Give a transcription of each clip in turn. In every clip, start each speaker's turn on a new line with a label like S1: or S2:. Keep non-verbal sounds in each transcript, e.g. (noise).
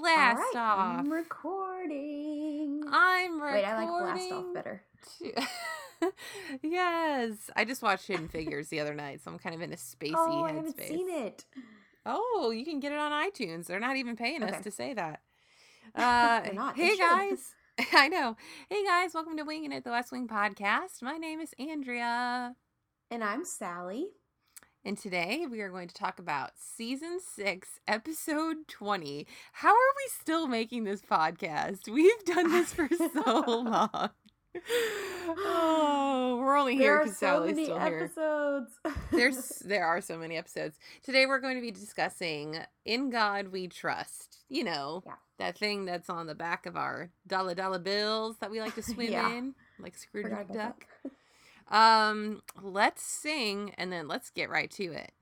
S1: Blast
S2: right,
S1: off.
S2: I'm recording.
S1: I'm recording.
S2: Wait, I like blast off better. (laughs)
S1: yes, I just watched Hidden Figures the other night, so I'm kind of in a spacey
S2: Oh, I haven't seen it.
S1: Oh, you can get it on iTunes. They're not even paying us to say that. (laughs) Uh,
S2: They're not.
S1: Hey guys. (laughs) I know. Hey guys, welcome to Winging It, the West Wing podcast. My name is Andrea.
S2: And I'm Sally.
S1: And today we are going to talk about season six, episode 20. How are we still making this podcast? (laughs) We've done this for so (laughs) long. Oh, we're only here because
S2: so
S1: Sally's still here. There's (laughs) there are so many episodes. Today we're going to be discussing In God We Trust. You know,
S2: Yeah.
S1: that thing that's on the back of our dollar dollar bills that we like to swim
S2: Yeah.
S1: in, like Scrooge McDuck. Um, let's sing and then let's get right to it.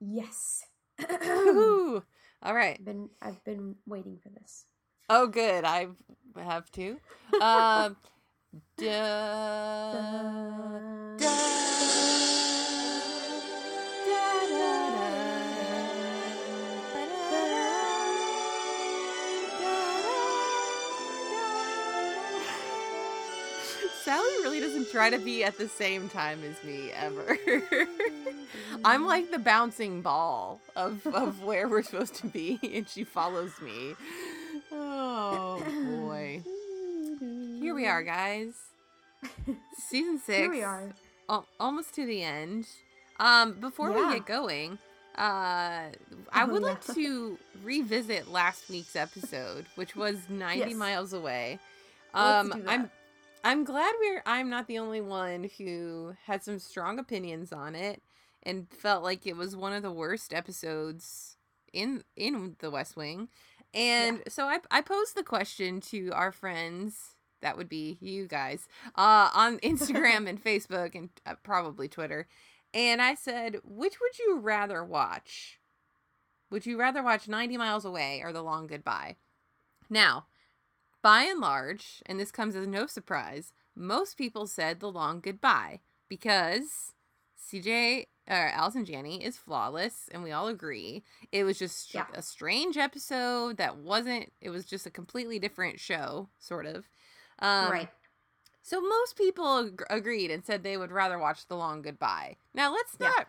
S2: Yes. (clears throat)
S1: All right.
S2: I've been I've been waiting for this.
S1: Oh, good. I have to. Um, da, da, da, Sally really doesn't try to be at the same time as me ever. (laughs) I'm like the bouncing ball of, of (laughs) where we're supposed to be, and she follows me. Oh boy. Here we are, guys. Season six. (laughs)
S2: Here we are.
S1: al- almost to the end. Um, before we get going, uh, I
S2: Oh,
S1: would like to revisit last week's episode, which was 90
S2: Yes.
S1: miles away. Um, I'm. I'm glad we're I'm not the only one who had some strong opinions on it and felt like it was one of the worst episodes in in the West Wing. And so I I posed the question to our friends that would be you guys uh on (laughs) Instagram and Facebook and uh, probably Twitter. And I said, "Which would you rather watch? Would you rather watch 90 Miles Away or The Long Goodbye?" Now, by and large, and this comes as no surprise, most people said the long goodbye because CJ or Allison Janney is flawless, and we all agree. It was just
S2: Yeah.
S1: a strange episode that wasn't. It was just a completely different show, sort of. Um,
S2: right.
S1: So most people ag- agreed and said they would rather watch the long goodbye. Now let's not.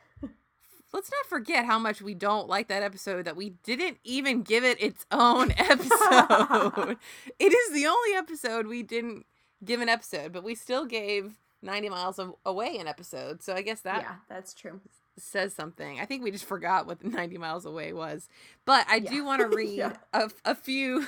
S1: Let's not forget how much we don't like that episode that we didn't even give it its (laughs) own episode. it is the only episode we didn't give an episode, but we still gave 90 Miles Away an episode. So I guess that
S2: yeah, that's true.
S1: says something. I think we just forgot what 90 Miles Away was. But I do want to (laughs) read
S2: Yeah.
S1: a, a few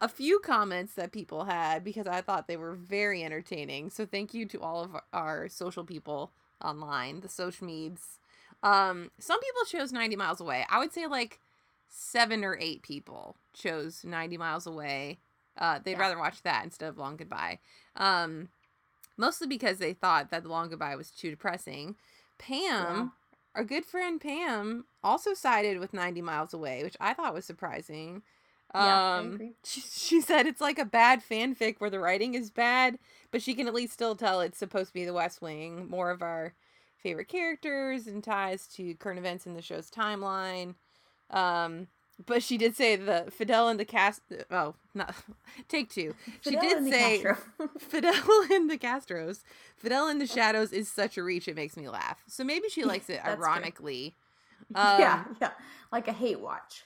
S1: a few comments that people had because I thought they were very entertaining. So thank you to all of our social people online, the social meds. Um some people chose 90 Miles Away. I would say like 7 or 8 people chose 90 Miles Away. Uh they'd
S2: Yeah.
S1: rather watch that instead of Long Goodbye. Um mostly because they thought that the Long Goodbye was too depressing. Pam our good friend Pam also sided with 90 Miles Away, which I thought was surprising.
S2: Yeah,
S1: um. (laughs) She, she said it's like a bad fanfic where the writing is bad, but she can at least still tell it's supposed to be the West Wing, more of our favorite characters and ties to current events in the show's timeline. Um, but she did say the Fidel and the cast. Oh, not (laughs) take two. She
S2: Fidel
S1: did say (laughs) Fidel in the Castros. Fidel in the Shadows is such a reach, it makes me laugh. So maybe she likes it ironically. (laughs) Um,
S2: yeah, yeah, like a hate watch.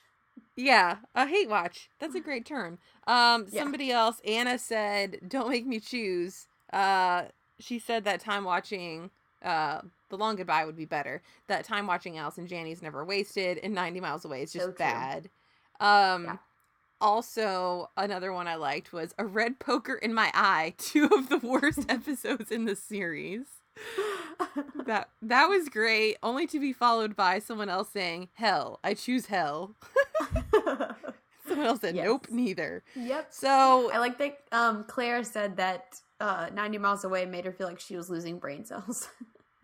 S1: Yeah, a hate watch. That's a great term. Um,
S2: Yeah.
S1: somebody else, Anna said, "Don't make me choose." Uh, she said that time watching uh the long goodbye would be better. That time watching Allison Janney's never wasted, and 90 miles away is just
S2: So
S1: bad. Um,
S2: Yeah.
S1: also another one I liked was a red poker in my eye. (laughs) Two of the worst (laughs) episodes in the series. (laughs) That that was great. Only to be followed by someone else saying, "Hell, I choose hell." Someone else said,
S2: Yes.
S1: "Nope, neither."
S2: yep.
S1: So
S2: I like that um, Claire said that uh, 90 miles away made her feel like she was losing brain cells.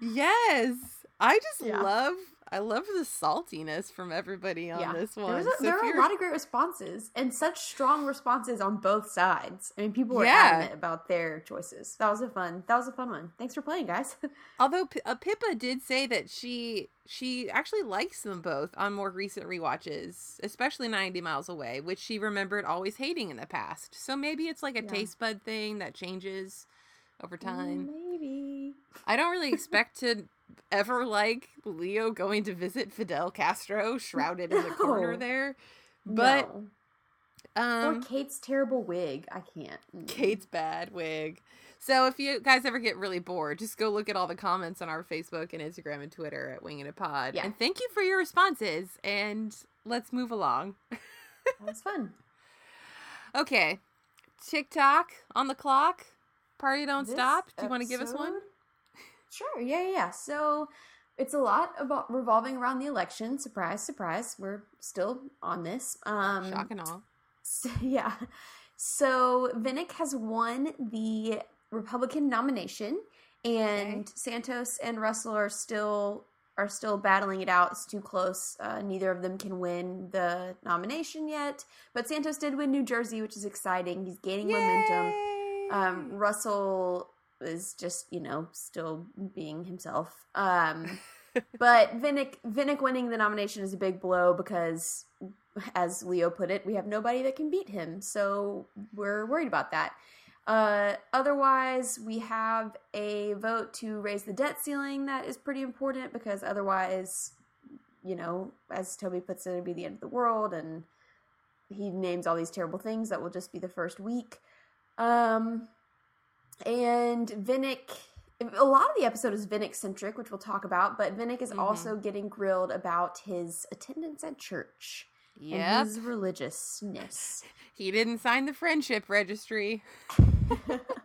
S1: Yes, I just
S2: Yeah.
S1: love I love the saltiness from everybody on this one.
S2: was a,
S1: So
S2: there were a lot of great responses and such strong responses on both sides. I mean, people were
S1: Yeah.
S2: adamant about their choices. That was a fun. That was a fun one. Thanks for playing, guys. (laughs)
S1: Although P- uh, Pippa did say that she she actually likes them both on more recent rewatches, especially 90 Miles Away, which she remembered always hating in the past. So maybe it's like a
S2: Yeah.
S1: taste bud thing that changes over time.
S2: Maybe.
S1: I don't really expect to ever like Leo going to visit Fidel Castro shrouded in the corner there. But
S2: No.
S1: um
S2: or Kate's terrible wig. I can't. Mm.
S1: Kate's bad wig. So if you guys ever get really bored, just go look at all the comments on our Facebook and Instagram and Twitter at Winging It Pod.
S2: Yeah.
S1: And thank you for your responses. And let's move along.
S2: That was fun. (laughs)
S1: Okay. TikTok on the clock. Party don't
S2: This
S1: stop. Do you want to give us one?
S2: Sure. Yeah, yeah, yeah. So it's a lot about revolving around the election. Surprise, surprise. We're still on this. Um,
S1: Shock and all.
S2: So, (laughs) yeah. So Vinick has won the Republican nomination, and
S1: Okay.
S2: Santos and Russell are still are still battling it out. It's too close. Uh, neither of them can win the nomination yet. But Santos did win New Jersey, which is exciting. He's gaining momentum. Um, Russell is just you know still being himself. Um, (laughs) but Vinick Vinick winning the nomination is a big blow because, as Leo put it, we have nobody that can beat him. So we're worried about that. Uh, otherwise, we have a vote to raise the debt ceiling that is pretty important because otherwise, you know, as Toby puts it, it'd be the end of the world, and he names all these terrible things that will just be the first week. Um, and Vinick, a lot of the episode is Vinick centric, which we'll talk about, but Vinick is
S1: Mhm.
S2: also getting grilled about his attendance at church and his religiousness. (laughs)
S1: He didn't sign the friendship registry.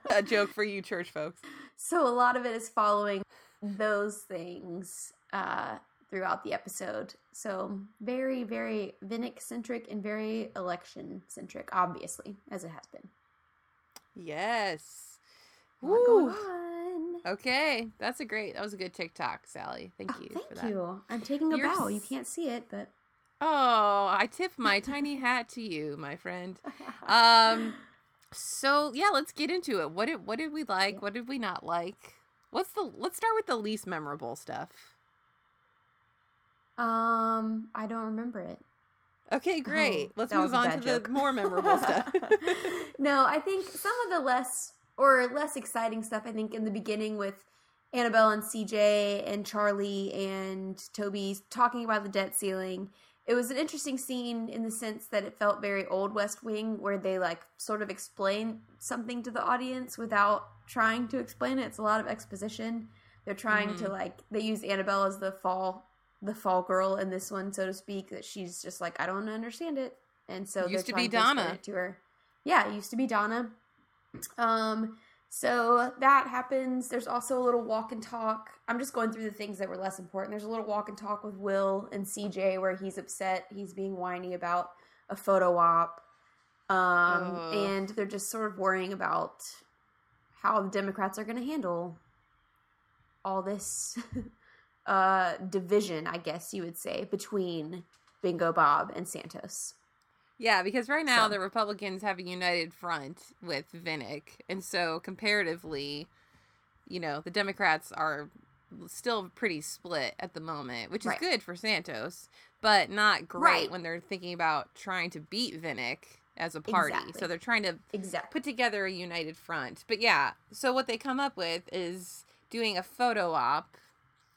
S1: a joke for you church folks. (laughs)
S2: so a lot of it is following those things uh, throughout the episode. So very, very Vinick centric and very election centric, obviously, as it has been.
S1: Yes. Woo.
S2: on.
S1: Okay, that's a great. That was a good TikTok, Sally. Thank
S2: Oh,
S1: you
S2: thank
S1: for that.
S2: you. I'm taking a
S1: You're
S2: bow. You can't see it, but
S1: Oh, I tip my tiny (laughs) hat to you, my friend. (laughs) Um, so yeah, let's get into it. What did what did we like? What did we not like? What's the let's start with the least memorable stuff.
S2: Um, I don't remember it.
S1: Okay, great.
S2: Oh,
S1: let's move on to the more memorable stuff. (laughs)
S2: no, I think some of the less or less exciting stuff. I think in the beginning with Annabelle and CJ and Charlie and Toby talking about the debt ceiling. It was an interesting scene in the sense that it felt very old West Wing, where they like sort of explain something to the audience without trying to explain it. It's a lot of exposition. They're trying to
S1: Mhm.
S2: like they use Annabelle as the fall the fall girl in this one, so to speak. That she's just like I don't understand it, and so
S1: Used
S2: they're
S1: to be Donna.
S2: it to her. Yeah, it used to be Donna. Um, so that happens. There's also a little walk and talk. I'm just going through the things that were less important. There's a little walk and talk with Will and CJ where he's upset. He's being whiny about a photo op. Um, and they're just sort of worrying about how the Democrats are going to handle all this (laughs) uh, division, I guess you would say, between Bingo Bob and Santos.
S1: Yeah, because right now
S2: So-
S1: the Republicans have a united front with Vinick, and so comparatively, you know, the Democrats are still pretty split at the moment, which is
S2: Right.
S1: good for Santos, but not great
S2: Right.
S1: when they're thinking about trying to beat Vinick as a party.
S2: Exactly.
S1: So they're trying to
S2: Exactly.
S1: put together a united front. But yeah, so what they come up with is doing a photo op,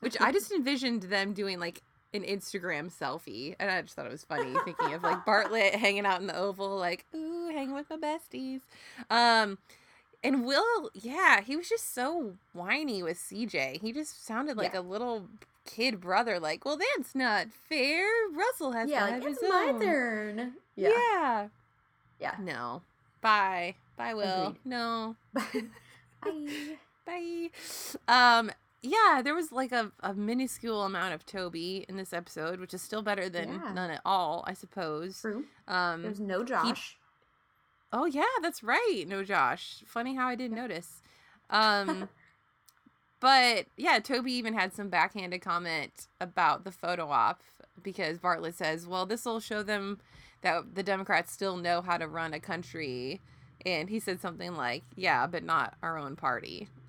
S1: which I (laughs) just envisioned them doing like an Instagram selfie, and I just thought it was funny thinking of like Bartlet hanging out in the oval, like ooh, hanging with my besties. Um, and Will, yeah, he was just so whiny with CJ. He just sounded like
S2: Yeah.
S1: a little kid brother, like, well, that's not fair. Russell has
S2: yeah, like it's my
S1: own.
S2: turn.
S1: Yeah.
S2: Yeah. Yeah.
S1: No. Bye. Bye, Will.
S2: Agreed.
S1: No. (laughs)
S2: Bye. (laughs)
S1: Bye. Um, yeah, there was like a, a minuscule amount of Toby in this episode, which is still better than
S2: Yeah.
S1: none at all, I suppose.
S2: True.
S1: Um,
S2: There's no Josh.
S1: oh yeah, that's right. No Josh. Funny how I didn't notice. Um, (laughs) But yeah, Toby even had some backhanded comment about the photo op because Bartlet says, "Well, this will show them that the Democrats still know how to run a country." And he said something like, "Yeah, but not our own party." (laughs)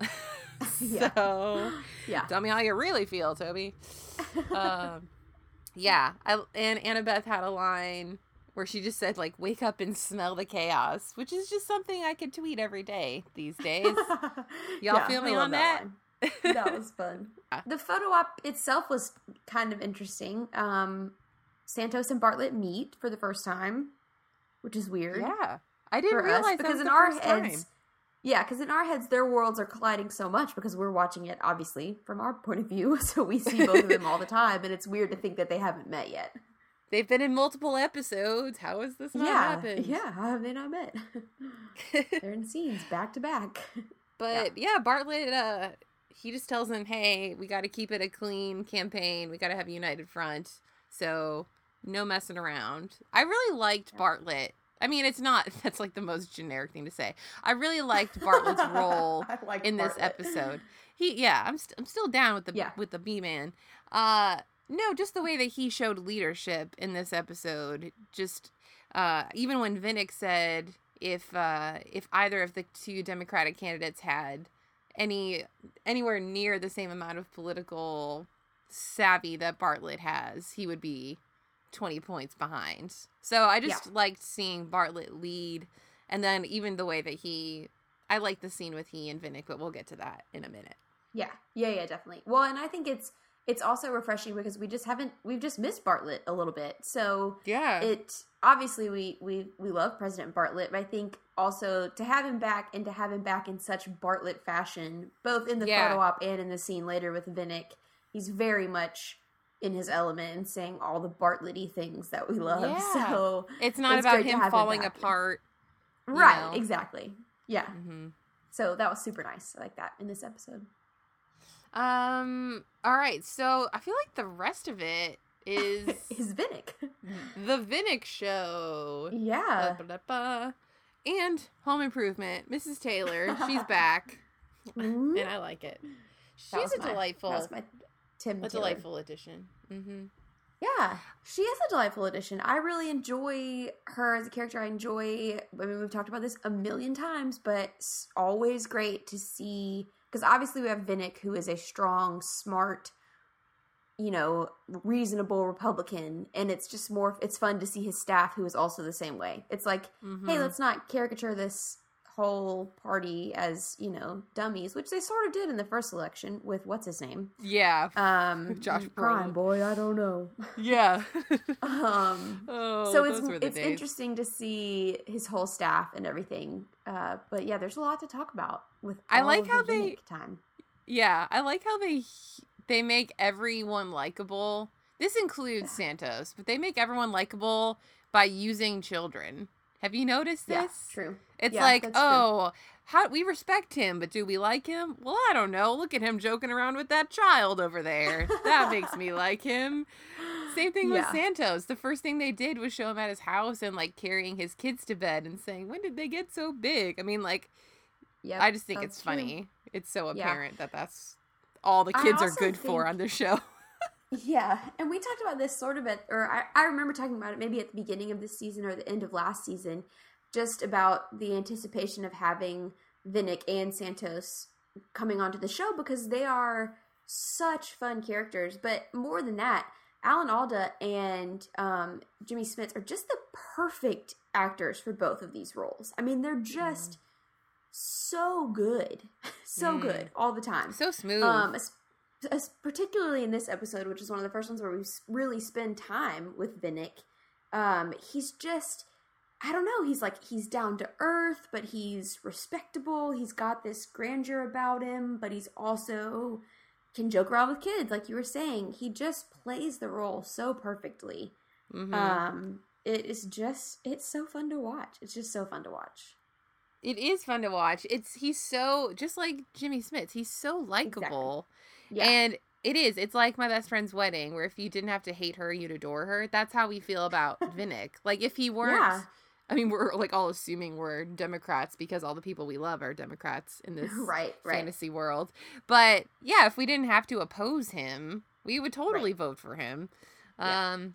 S1: (laughs)
S2: Yeah.
S1: so,
S2: Yeah.
S1: tell me how you really feel, Toby. um, (laughs) yeah, I, and Annabeth had a line where she just said like, "Wake up and smell the chaos," which is just something I could tweet every day these days. (laughs) Y'all feel me on that?
S2: line. that was fun.
S1: Yeah.
S2: The photo op itself was kind of interesting. Um, Santos and Bartlet meet for the first time, which is weird.
S1: Yeah, I didn't realize
S2: us
S1: that
S2: because
S1: was
S2: in
S1: the
S2: our
S1: first
S2: heads,
S1: time.
S2: Yeah, because in our heads their worlds are colliding so much because we're watching it obviously from our point of view, (laughs) so we see both of them all the (laughs) time, and it's weird to think that they haven't met yet.
S1: They've been in multiple episodes. How has this not
S2: yeah,
S1: happened?
S2: yeah, how have they not met? (laughs) They're in scenes back to back.
S1: But yeah. Bartlet, uh, he just tells them, "Hey, we got to keep it a clean campaign. We got to have a united front. So no messing around." I really liked Bartlet. I mean, it's not. (laughs) That's like the most generic thing to say. I really liked Bartlet's role (laughs)
S2: like
S1: in this episode. He, yeah, I'm, st- I'm still down with the
S2: Yeah.
S1: with the B man. Uh, no, just the way that he showed leadership in this episode. Just uh, even when Vinick said if uh, if either of the two Democratic candidates had any anywhere near the same amount of political savvy that Bartlet has, he would be 20 points behind. So I just liked seeing Bartlet lead and then even the way that he I like the scene with he and Vinick, but we'll get to that in a minute.
S2: Yeah, yeah, yeah, definitely. Well, and I think it's it's also refreshing because we just haven't we've just missed Bartlet a little bit. So
S1: Yeah.
S2: it obviously we we we love President Bartlet, but I think also to have him back and to have him back in such Bartlet fashion, both in the
S1: Yeah.
S2: photo op and in the scene later with Vinick, he's very much in his element and saying all the Bartletty things that we love. (laughs)
S1: Yeah.
S2: So
S1: it's not
S2: it's
S1: about him
S2: have him
S1: falling apart.
S2: Right,
S1: know.
S2: exactly. Yeah.
S1: hmm
S2: So that was super nice. I like that in this episode.
S1: Um all right. So I feel like the rest of it is (laughs)
S2: His Vinick. (laughs)
S1: the Vinick show.
S2: yeah.
S1: Ba-ba-da-ba. And Home Improvement, Mrs. Taylor, she's back, and I like it. She's a
S2: my-
S1: delightful,
S2: That was my Tim.
S1: a
S2: Taylor.
S1: delightful addition. Mm-hmm.
S2: Yeah, she is a delightful addition. I really enjoy her as a character. I enjoy. I mean, we've talked about this a million times, but it's always great to see because obviously we have Vinick, who is a strong, smart, you know, reasonable Republican, and it's just more. It's fun to see his staff, who is also the same way. It's like,
S1: Mm-hmm.
S2: hey, let's not caricature this whole party as you know dummies, which they sort of did in the first election with what's his name,
S1: yeah,
S2: um, (laughs)
S1: Josh
S2: crime
S1: Brolin.
S2: boy. I don't know.
S1: yeah. (laughs)
S2: Um, (laughs)
S1: oh,
S2: so it's it's
S1: days.
S2: interesting to see his whole staff and everything. Uh, but yeah, there's a lot to talk about with.
S1: I like
S2: of the
S1: how they-
S2: Vinick time.
S1: Yeah, I like how they they make everyone likable. This includes Santos, but they make everyone likable by using children. Have you noticed this?
S2: Yeah, true.
S1: It's
S2: Yeah,
S1: like,
S2: that's true.
S1: oh, how we respect him, but do we like him? Well, I don't know. Look at him joking around with that child over there. That makes me (laughs) like him. Same thing with Santos. The first thing they did was show him at his house and like carrying his kids to bed and saying, "When did they get so big?" I mean, like
S2: yeah,
S1: I just think it's
S2: true.
S1: funny. It's so
S2: Yeah.
S1: apparent that that's all the kids are good for on this show.
S2: Yeah, and we talked about this sort of at, or I, I remember talking about it maybe at the beginning of this season or the end of last season, just about the anticipation of having Vinick and Santos coming onto the show because they are such fun characters. But more than that, Alan Alda and um, Jimmy Smits are just the perfect actors for both of these roles. I mean, they're just so good, (laughs) so
S1: Mm.
S2: good all the time.
S1: so smooth.
S2: Um, particularly in this episode, which is one of the first ones where we really spend time with Vinick. Um, he's just, I don't know. He's like he's down to earth, but he's respectable. He's got this grandeur about him, but he's also can joke around with kids, like you were saying. He just plays the role so perfectly.
S1: Mhm.
S2: Um, it is just, it's so fun to watch. It's just so fun to watch.
S1: it is fun to watch. It's he's so just like Jimmy Smits. He's so likable.
S2: Yeah,
S1: And it is. It's like my best friend's wedding, where if you didn't have to hate her, you'd adore her. That's how we feel about (laughs) Vinick. Like if he weren't
S2: Yeah.
S1: I mean, we're like all assuming we're Democrats because all the people we love are Democrats in (laughs) this
S2: right, right.
S1: fantasy world. But yeah, if we didn't have to oppose him, we would totally
S2: Right.
S1: vote for him.
S2: Yeah.
S1: Um,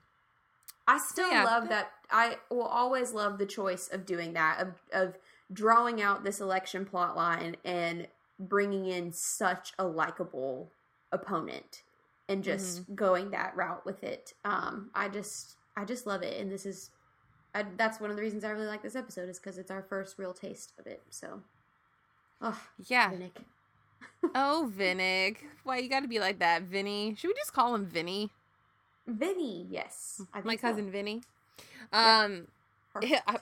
S2: I still
S1: yeah,
S2: love
S1: but-
S2: that. I will always love the choice of doing that of of drawing out this election plot line and bringing in such a likable opponent and just
S1: Mm-hmm.
S2: going that route with it. Um, I just I just love it, and this is I, that's one of the reasons I really like this episode is because it's our first real taste of it. So, oh,
S1: yeah.
S2: Vinick. (laughs)
S1: Oh, Vinick. Why you got to be like that, Vinny? Should we just call him Vinny?
S2: Vinny, yes, I
S1: My
S2: think so.
S1: cousin Vinny. Um, yeah, I-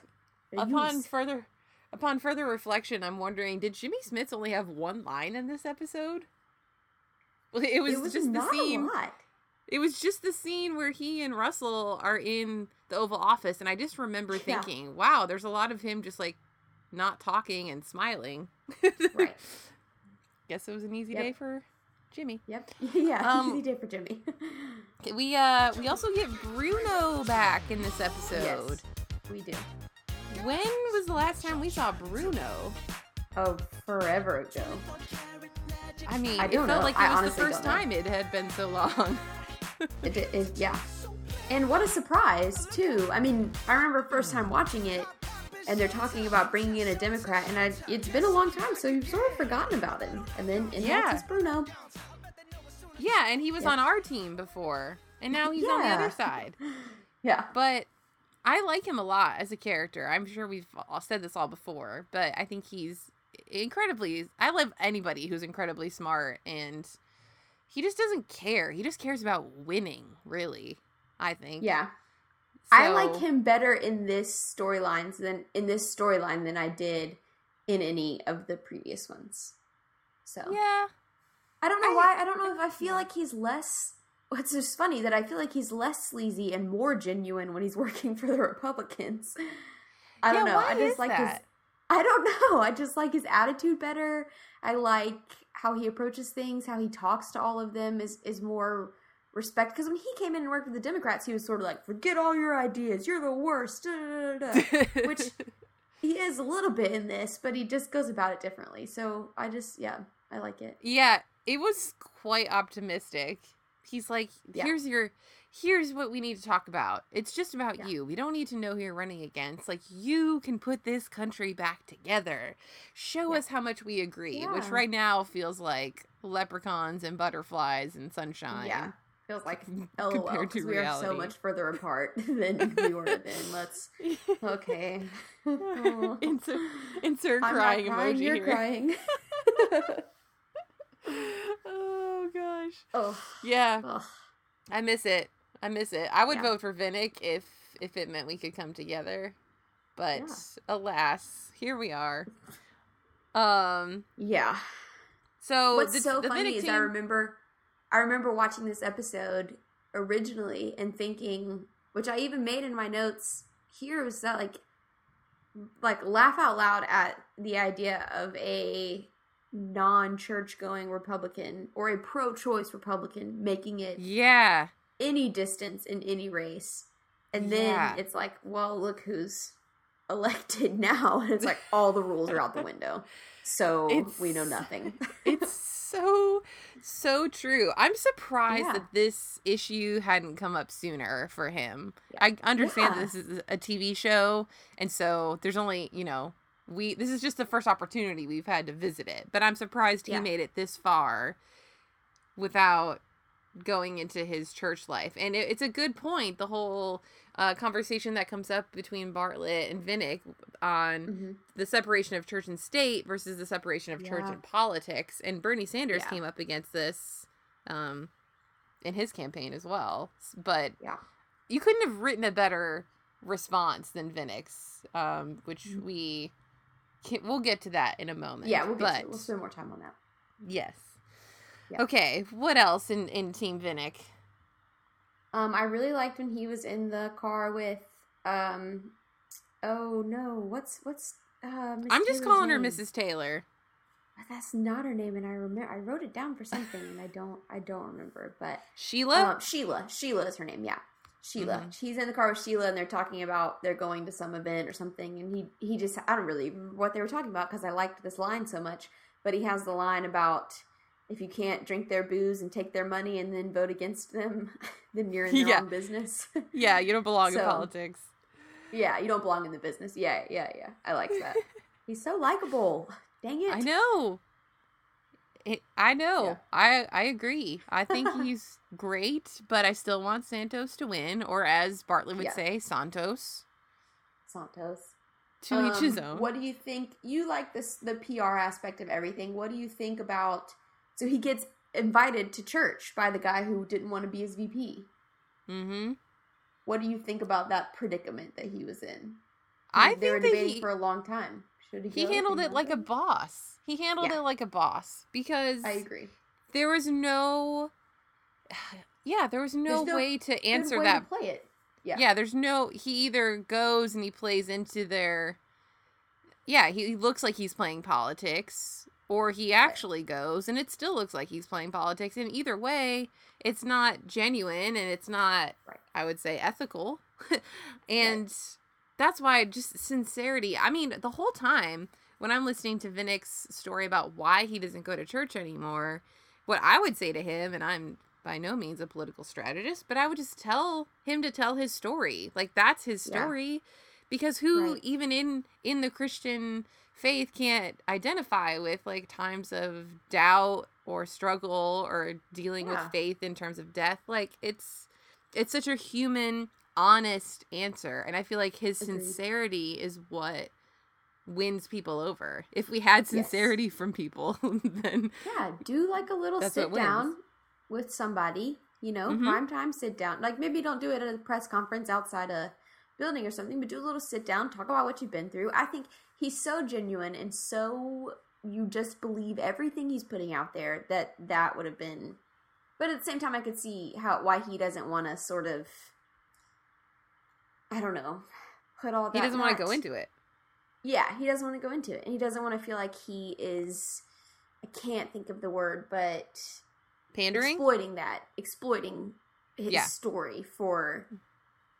S1: upon further upon further reflection, I'm wondering, did Jimmy Smits only have one line in this episode? Well, it was,
S2: it was
S1: just the scene. It was just the scene where he and Russell are in the Oval Office, and I just remember
S2: Yeah.
S1: thinking, "Wow, there's a lot of him just like not talking and smiling."
S2: Right. (laughs)
S1: Guess it was an easy
S2: Yep.
S1: day for Jimmy.
S2: Yep. (laughs) Yeah.
S1: Um,
S2: easy day for Jimmy. (laughs)
S1: We uh we also get Bruno back in this episode.
S2: Yes, we do.
S1: When was the last time we saw Bruno?
S2: Oh, forever ago.
S1: I mean,
S2: I
S1: it felt
S2: know.
S1: like it was the first time it had been so long. (laughs)
S2: It, it, it- yeah. (laughs) And what a surprise, too. I mean, I remember first time watching it, and they're talking about bringing in a Democrat, and I, it's been a long time, so you've sort of forgotten about him. And then, and
S1: Yeah.
S2: Bruno.
S1: yeah, and he was
S2: Yeah.
S1: on our team before, and now he's on the other (laughs) side.
S2: Yeah.
S1: But I like him a lot as a character. I'm sure we've all said this all before, but I think he's incredibly. I love anybody who's incredibly smart, and he just doesn't care. He just cares about winning, really. I think.
S2: Yeah. I like him better in this storylines than in this storyline than I did in any of the previous ones. So
S1: Yeah.
S2: I don't know
S1: I-
S2: why. I don't know if I feel like he's less. It's just funny that I feel like he's less sleazy and more genuine when he's (laughs) working for the Republicans. I don't know. I just like his. I don't (laughs) know. I just like his attitude better. I like how he approaches things. How he talks to all of them is is more respect. Because when he came in and worked with the Democrats, he was sort of like, "Forget all your ideas. You're the worst." da, da, da, da." (laughs) Which he is a little bit in this, but he just goes about it differently. So I just, yeah, I like it.
S1: Yeah, it was quite optimistic. He's like,
S2: Yeah.
S1: here's your here's what we need to talk about. It's just about
S2: Yeah.
S1: you. We don't need to know who you're running against. Like you can put this country back together. Show
S2: Yeah.
S1: us how much we agree, which right now feels like leprechauns and butterflies and sunshine.
S2: Yeah. Feels like (laughs)
S1: compared
S2: LOL
S1: to
S2: because we are so much further apart (laughs) than (laughs) we were then. Let's okay. Oh.
S1: insert insert
S2: I'm
S1: crying,
S2: crying,
S1: emoji
S2: You're
S1: here.
S2: crying.
S1: oh gosh.
S2: oh,
S1: Yeah.
S2: ugh.
S1: I miss it. I miss it. I would
S2: Yeah.
S1: vote for Vinick if if it meant we could come together. But
S2: Yeah.
S1: alas, here we are. Um
S2: yeah.
S1: so
S2: What's
S1: the,
S2: so
S1: the
S2: funny
S1: Vinick
S2: is I remember, I remember watching this episode originally and thinking, which I even made in my notes here, was that like, like laugh out loud at the idea of a non-church going Republican or a pro-choice Republican making it
S1: Yeah.
S2: Any distance in any race, and then
S1: Yeah.
S2: it's like, well, look who's elected (laughs) now, and it's like all the rules are out the window, so
S1: It's-
S2: we know nothing. (laughs)
S1: It's so so true. I'm surprised
S2: Yeah.
S1: that this issue hadn't come up sooner for him.
S2: Yeah.
S1: I understand this is a TV show and so there's only, you know, we this is just the first opportunity we've had to visit it. But I'm surprised he
S2: Yeah.
S1: made it this far without going into his church life. And it, it's a good point the whole uh, conversation that comes up between Bartlet and Vinick on
S2: Mhm.
S1: the separation of church and state versus the separation of church and politics. And Bernie Sanders
S2: Yeah.
S1: came up against this um, in his campaign as well. But
S2: Yeah.
S1: you couldn't have written a better response than Vinick's, um, which
S2: Mhm.
S1: we can, we'll get to that in a moment.
S2: Yeah, we'll get
S1: but
S2: to. We'll spend more time on that.
S1: yes.
S2: Yeah.
S1: Okay, what else in in Team Vinick?
S2: Um, I really liked when he was in the car with um, oh no, what's what's uh,
S1: I'm just
S2: Taylor's
S1: calling her? Mrs. Taylor.
S2: That's not her name, and I remember I wrote it down for something, and I don't I don't remember. But
S1: Sheila.
S2: um, Sheila, Sheila is her name. Yeah. Sheila.
S1: Mhm.
S2: He's in the car with Sheila, and they're talking about they're going to some event or something. And he he just I don't really remember what they were talking about because I liked this line so much. But he has the line about if you can't drink their booze and take their money and then vote against them, (laughs) then you're in the
S1: Yeah.
S2: wrong business. (laughs)
S1: Yeah, you don't belong in politics.
S2: yeah, you don't belong in the business. Yeah, yeah, yeah. I like that. (laughs) He's so likable. Dang it.
S1: I know. It, I know.
S2: Yeah.
S1: I I agree. I think he's great, but I still want Santos to win, or as Bartlet would
S2: Yeah.
S1: say, Santos.
S2: Santos.
S1: To each his
S2: Um,
S1: own.
S2: What do you think? You like this the PR aspect of everything. What do you think about? So he gets invited to church by the guy who didn't want to be his VP.
S1: Mm-hmm.
S2: What do you think about that predicament that he was in?
S1: I
S2: they were
S1: think that
S2: debating
S1: he,
S2: for a long time. Should he?
S1: he handled it like a boss. He handled
S2: Yeah.
S1: it like a boss because
S2: I agree.
S1: there was no. Yeah, there was no,
S2: no
S1: way to answer
S2: way
S1: that
S2: to play it. Yeah.
S1: yeah. there's no he either goes and he plays into their yeah he, he looks like he's playing politics or he actually goes and it still looks like he's playing politics and either way it's not genuine and it's not
S2: Right.
S1: i would say ethical (laughs) and that's why just sincerity i mean the whole time when i'm listening to Vinick's story about why he doesn't go to church anymore what i would say to him and i'm by no means a political strategist, but I would just tell him to tell his story. Like that's his
S2: Yeah.
S1: story. Because who
S2: Right.
S1: even in in the Christian faith can't identify with like times of doubt or struggle or dealing
S2: Yeah.
S1: with faith in terms of death? Like it's it's such a human honest answer and I feel like his
S2: Agreed.
S1: sincerity is what wins people over. If we had
S2: Yes.
S1: sincerity from people, (laughs) then
S2: Yeah, do like a little sit down with somebody, you know,
S1: Mhm.
S2: prime time sit down. Like maybe don't do it at a press conference outside a building or something, but do a little sit down, talk about what you've been through. I think he's so genuine and so you just believe everything he's putting out there that that would have been but at the same time I could see how why he doesn't want to sort of I don't know, put all that
S1: he doesn't want to go into it.
S2: yeah, he doesn't want to go into it. And he doesn't want to feel like he is I can't think of the word, but
S1: Pandering?
S2: exploiting that, exploiting his
S1: Yeah.
S2: story for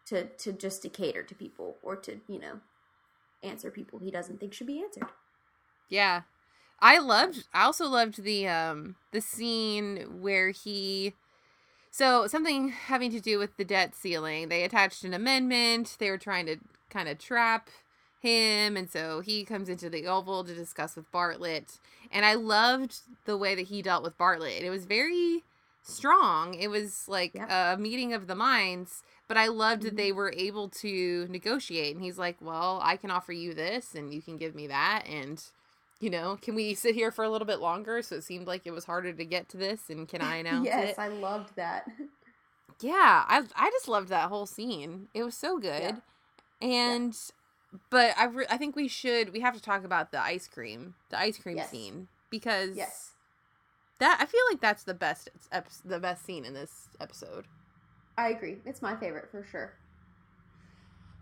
S2: to to just to cater to people or to, you know, answer people he doesn't think should be answered.
S1: Yeah. I loved I also loved the um the scene where he so something having to do with the debt ceiling. They attached an amendment. They were trying to kind of trap him and so he comes into the oval to discuss with Bartlet. And I loved the way that he dealt with Bartlet. It was very strong. It was like
S2: Yeah.
S1: a meeting of the minds, but I loved that
S2: Mhm.
S1: they were able to negotiate. And he's like, "Well, I can offer you this and you can give me that and you know, can we sit here for a little bit longer so it seemed like it was harder to get to this and can I (laughs) announce
S2: yes,
S1: it?"
S2: I loved that.
S1: Yeah, I I just loved that whole scene. It was so good. And but I re- I think we should we have to talk about the ice cream, the ice cream
S2: Yes.
S1: scene because
S2: yes.
S1: that I feel like that's the best the best scene in this episode.
S2: I agree. It's my favorite for sure.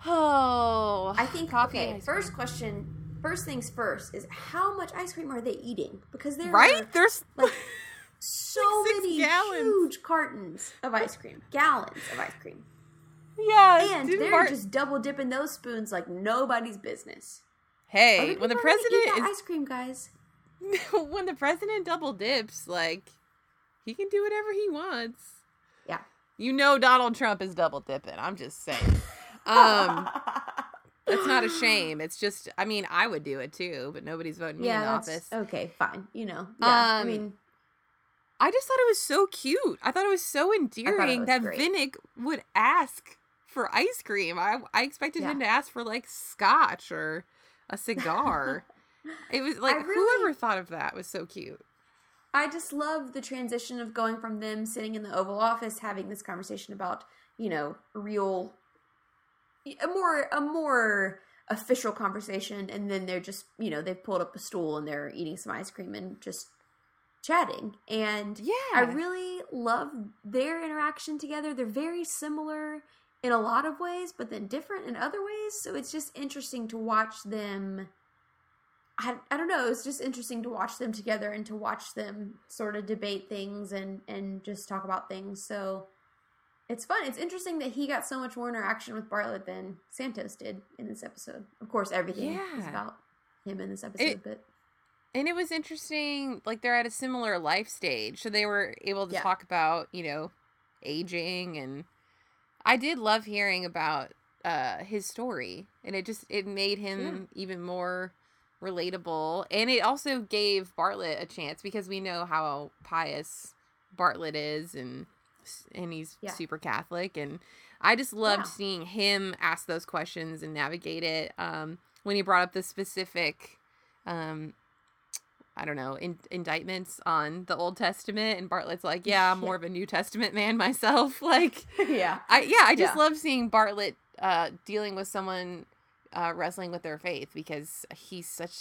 S1: Oh,
S2: I think
S1: coffee
S2: okay, first question first things first is how much ice cream are they eating? Because they're
S1: right? There's
S2: like (laughs) so
S1: Like
S2: many
S1: gallons.
S2: huge cartons of ice cream, gallons of ice cream,
S1: yeah,
S2: and they're
S1: Bart-
S2: just double dipping those spoons like nobody's business.
S1: hey, when the president is
S2: ice cream, guys. (laughs)
S1: when the president double dips, like he can do whatever he wants.
S2: Yeah.
S1: You know Donald Trump is double dipping. I'm just saying. Um it's not a shame. It's just I mean, I would do it too, but nobody's voting me in
S2: yeah,
S1: office.
S2: okay, fine. You know, yeah. I
S1: Um,
S2: mean,
S1: I just thought it was so cute. I thought it was so endearing
S2: was
S1: that
S2: great.
S1: Vinnick would ask for ice cream. I I expected him to ask for like scotch or a cigar. (laughs) it was like
S2: really-
S1: whoever thought of that was so cute.
S2: I just love the transition of going from them sitting in the Oval Office having this conversation about, you know, a real a more a more official conversation and then they're just, you know, they've pulled up a stool and they're eating some ice cream and just chatting. And
S1: Yeah.
S2: I really love their interaction together. They're very similar in a lot of ways, but then different in other ways. So it's just interesting to watch them. I, I don't know. It's just interesting to watch them together and to watch them sort of debate things and and just talk about things. So it's fun. It's interesting that he got so much more interaction with Bartlet than Santos did in this episode. Of course, everything yeah. is about him in this episode, it, but
S1: and it was interesting. Like they're at a similar life stage, so they were able to yeah. talk about you know aging, and I did love hearing about uh his story, and it just it made him yeah. even more relatable, and it also gave Bartlet a chance because we know how pious Bartlet is, and and he's yeah. super Catholic, and I just loved yeah. seeing him ask those questions and navigate it. Um, when he brought up the specific, um, I don't know, in- indictments on the Old Testament, and Bartlet's like, (laughs) "Yeah, I'm more of a New Testament man (laughs) myself." (laughs) Like,
S2: yeah,
S1: I yeah, I just yeah. love seeing Bartlet uh, dealing with someone uh, wrestling with their faith because he's such.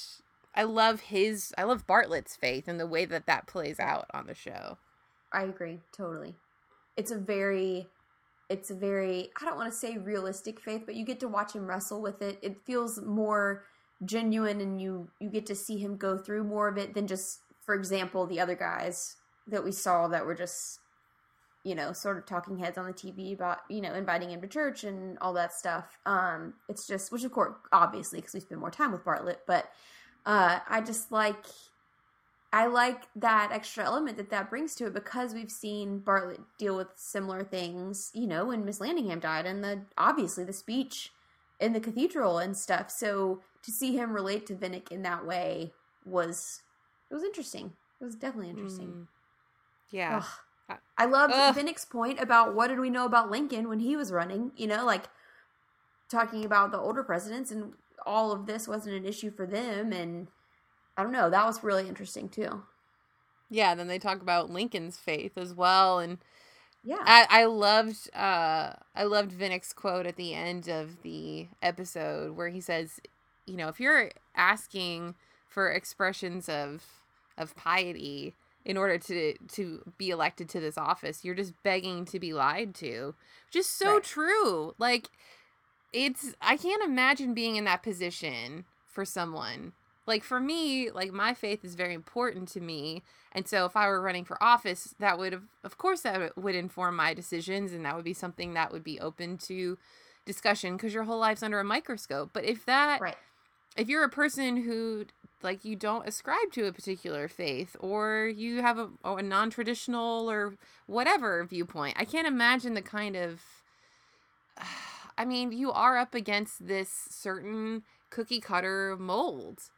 S1: I love his. I love Bartlet's faith and the way that that plays out on the show.
S2: I agree totally it's a very it's a very I don't want to say realistic faith, but you get to watch him wrestle with it. It feels more genuine and you you get to see him go through more of it than just for example the other guys that we saw that were just you know sort of talking heads on the TV about you know inviting him to church and all that stuff. Um it's just which of course obviously because we spend more time with Bartlet, but uh I just like I like that extra element that that brings to it because we've seen Bartlet deal with similar things, you know, when Miss Landingham died and the obviously the speech in the cathedral and stuff. So to see him relate to Vinick in that way was it was interesting. It was definitely interesting. Mm.
S1: Yeah.
S2: Ugh. I love Vinick's point about what did we know about Lincoln when he was running, you know, like talking about the older presidents and all of this wasn't an issue for them and I don't know. That was really interesting too.
S1: Yeah, then they talk about Lincoln's faith as well, and
S2: yeah,
S1: I, I loved uh I loved Vinick's quote at the end of the episode where he says, you know, if you're asking for expressions of of piety in order to to be elected to this office, you're just begging to be lied to. Just so right. true. Like it's I can't imagine being in that position for someone like for me like my faith is very important to me and so if i were running for office that would have of course that would inform my decisions and that would be something that would be open to discussion because your whole life's under a microscope but if that
S2: right
S1: if you're a person who like you don't ascribe to a particular faith or you have a, oh, a non-traditional or whatever viewpoint i can't imagine the kind of (sighs) i mean you are up against this certain cookie cutter mold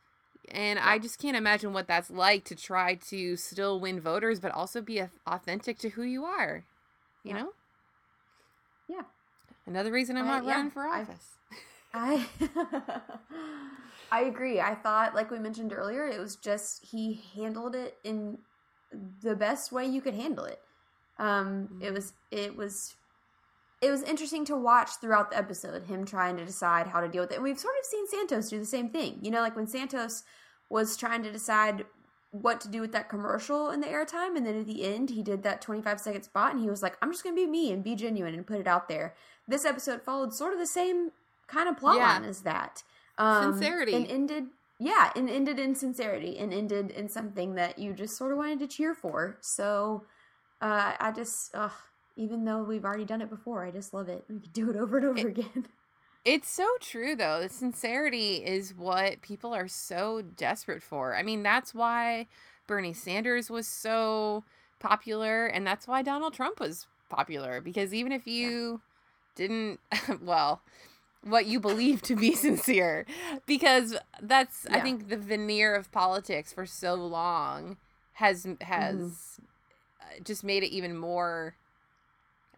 S1: and yeah. I just can't imagine what that's like to try to still win voters, but also be authentic to who you are. You yeah. know?
S2: Yeah.
S1: Another reason I'm not running for office.
S2: I (laughs) (laughs) I, agree. I thought, like we mentioned earlier, it was just he handled it in the best way you could handle it. Um, mm-hmm. It was it was it was interesting to watch throughout the episode him trying to decide how to deal with it. And we've sort of seen Santos do the same thing. You know, like when Santos was trying to decide what to do with that commercial in the airtime, and then at the end he did that 25 second spot, and he was like, "I'm just gonna be me and be genuine and put it out there." This episode followed sort of the same kind of plot yeah. line as that.
S1: Um, sincerity
S2: and ended. Yeah, and ended in sincerity and ended in something that you just sort of wanted to cheer for. So, uh, I just, ugh, even though we've already done it before. I just love it. We can do it over and over it, again. (laughs)
S1: It's so true though. The sincerity is what people are so desperate for. I mean, that's why Bernie Sanders was so popular and that's why Donald Trump was popular because even if you yeah. didn't (laughs) well, what you believe to be (laughs) sincere because that's yeah. I think the veneer of politics for so long has has mm-hmm. just made it even more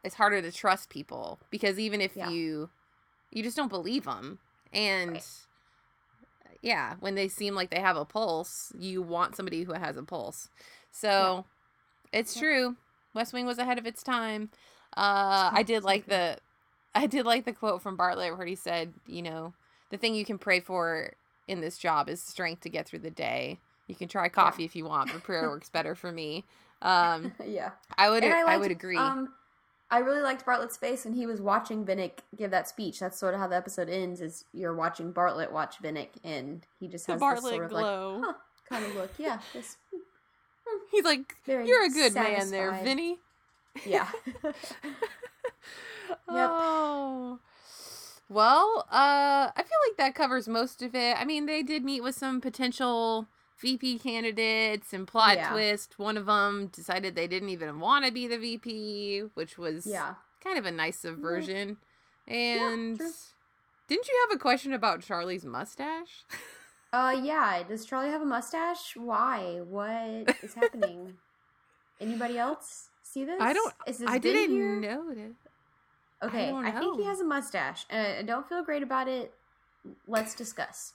S1: it's harder to trust people because even if yeah. you you just don't believe them and right. yeah when they seem like they have a pulse you want somebody who has a pulse so yeah. it's true west wing was ahead of its time uh i did like the i did like the quote from bartlet where he said you know the thing you can pray for in this job is strength to get through the day you can try coffee if you want but prayer works (laughs) better for me um (laughs)
S2: yeah
S1: i would I, liked, I would agree um
S2: I really liked Bartlet's face when he was watching Vinick give that speech. That's sort of how the episode ends: is you're watching Bartlet watch Vinick, and he just has this sort of glow. like huh, kind of look. Yeah, this,
S1: he's like, "You're a good satisfied. man, there, Vinny."
S2: Yeah. (laughs)
S1: Oh. Well, uh, I feel like that covers most of it. I mean, they did meet with some potential VP candidates and plot
S2: Yeah.
S1: twist. One of them decided they didn't even want to be the VP, which was
S2: Yeah.
S1: kind of a nice subversion. And
S2: true.
S1: didn't you have a question about Charlie's mustache? (laughs)
S2: Uh, yeah. Does Charlie have a mustache? Why? What is happening? (laughs) Anybody else see this?
S1: I don't-
S2: Is this
S1: I didn't
S2: here?
S1: notice.
S2: Okay,
S1: don't
S2: I, think he has a mustache. Uh, I don't feel great about it. Let's discuss.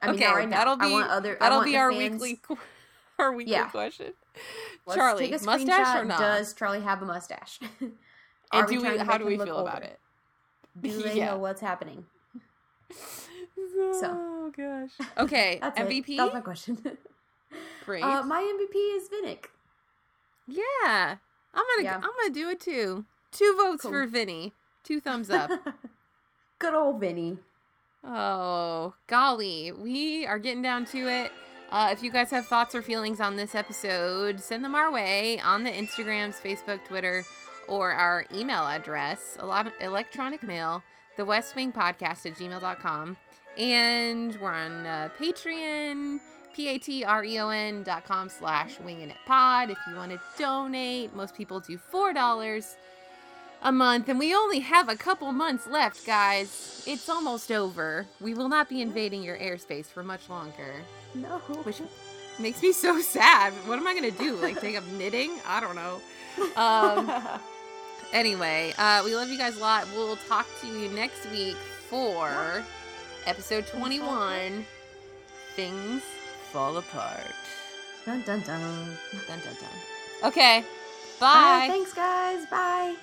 S2: I mean,
S1: okay,
S2: right
S1: that'll be
S2: I other.
S1: That'll be our
S2: fans-
S1: weekly (laughs) our weekly
S2: Yeah.
S1: question.
S2: Let's
S1: Charlie, mustache or not?
S2: Does Charlie have a mustache? (laughs)
S1: and do we, how do we feel about it?
S2: Do (laughs) they
S1: Yeah.
S2: know what's happening?
S1: Oh gosh. Okay,
S2: That's
S1: MVP.
S2: It. That was my question.
S1: Great.
S2: uh, my MVP is Vinick.
S1: yeah, I'm gonna
S2: Yeah.
S1: I'm gonna do it too. Two votes
S2: Cool.
S1: for Vinny. Two thumbs up. (laughs)
S2: Good old Vinny.
S1: oh golly, we are getting down to it. Uh, if you guys have thoughts or feelings on this episode, send them our way on the Instagrams, Facebook, Twitter, or our email address, a lot electronic mail, the West Wing Podcast at gmail.com. And we're on uh, Patreon, P-A-T-R-E-O-N dot com slash winging it pod. If you want to donate, most people do $4 a month. And we only have a couple months left, guys. It's almost over. We will not be invading your airspace for much longer.
S2: No.
S1: Which makes me so sad. What am I gonna do? Like take up knitting? I don't know. Um, (laughs) anyway, uh, we love you guys a lot. We'll talk to you next week for episode 21 Things Fall Apart.
S2: dun dun dun.
S1: Dun, dun, dun. Okay.
S2: Bye.
S1: Bye.
S2: thanks, guys. Bye.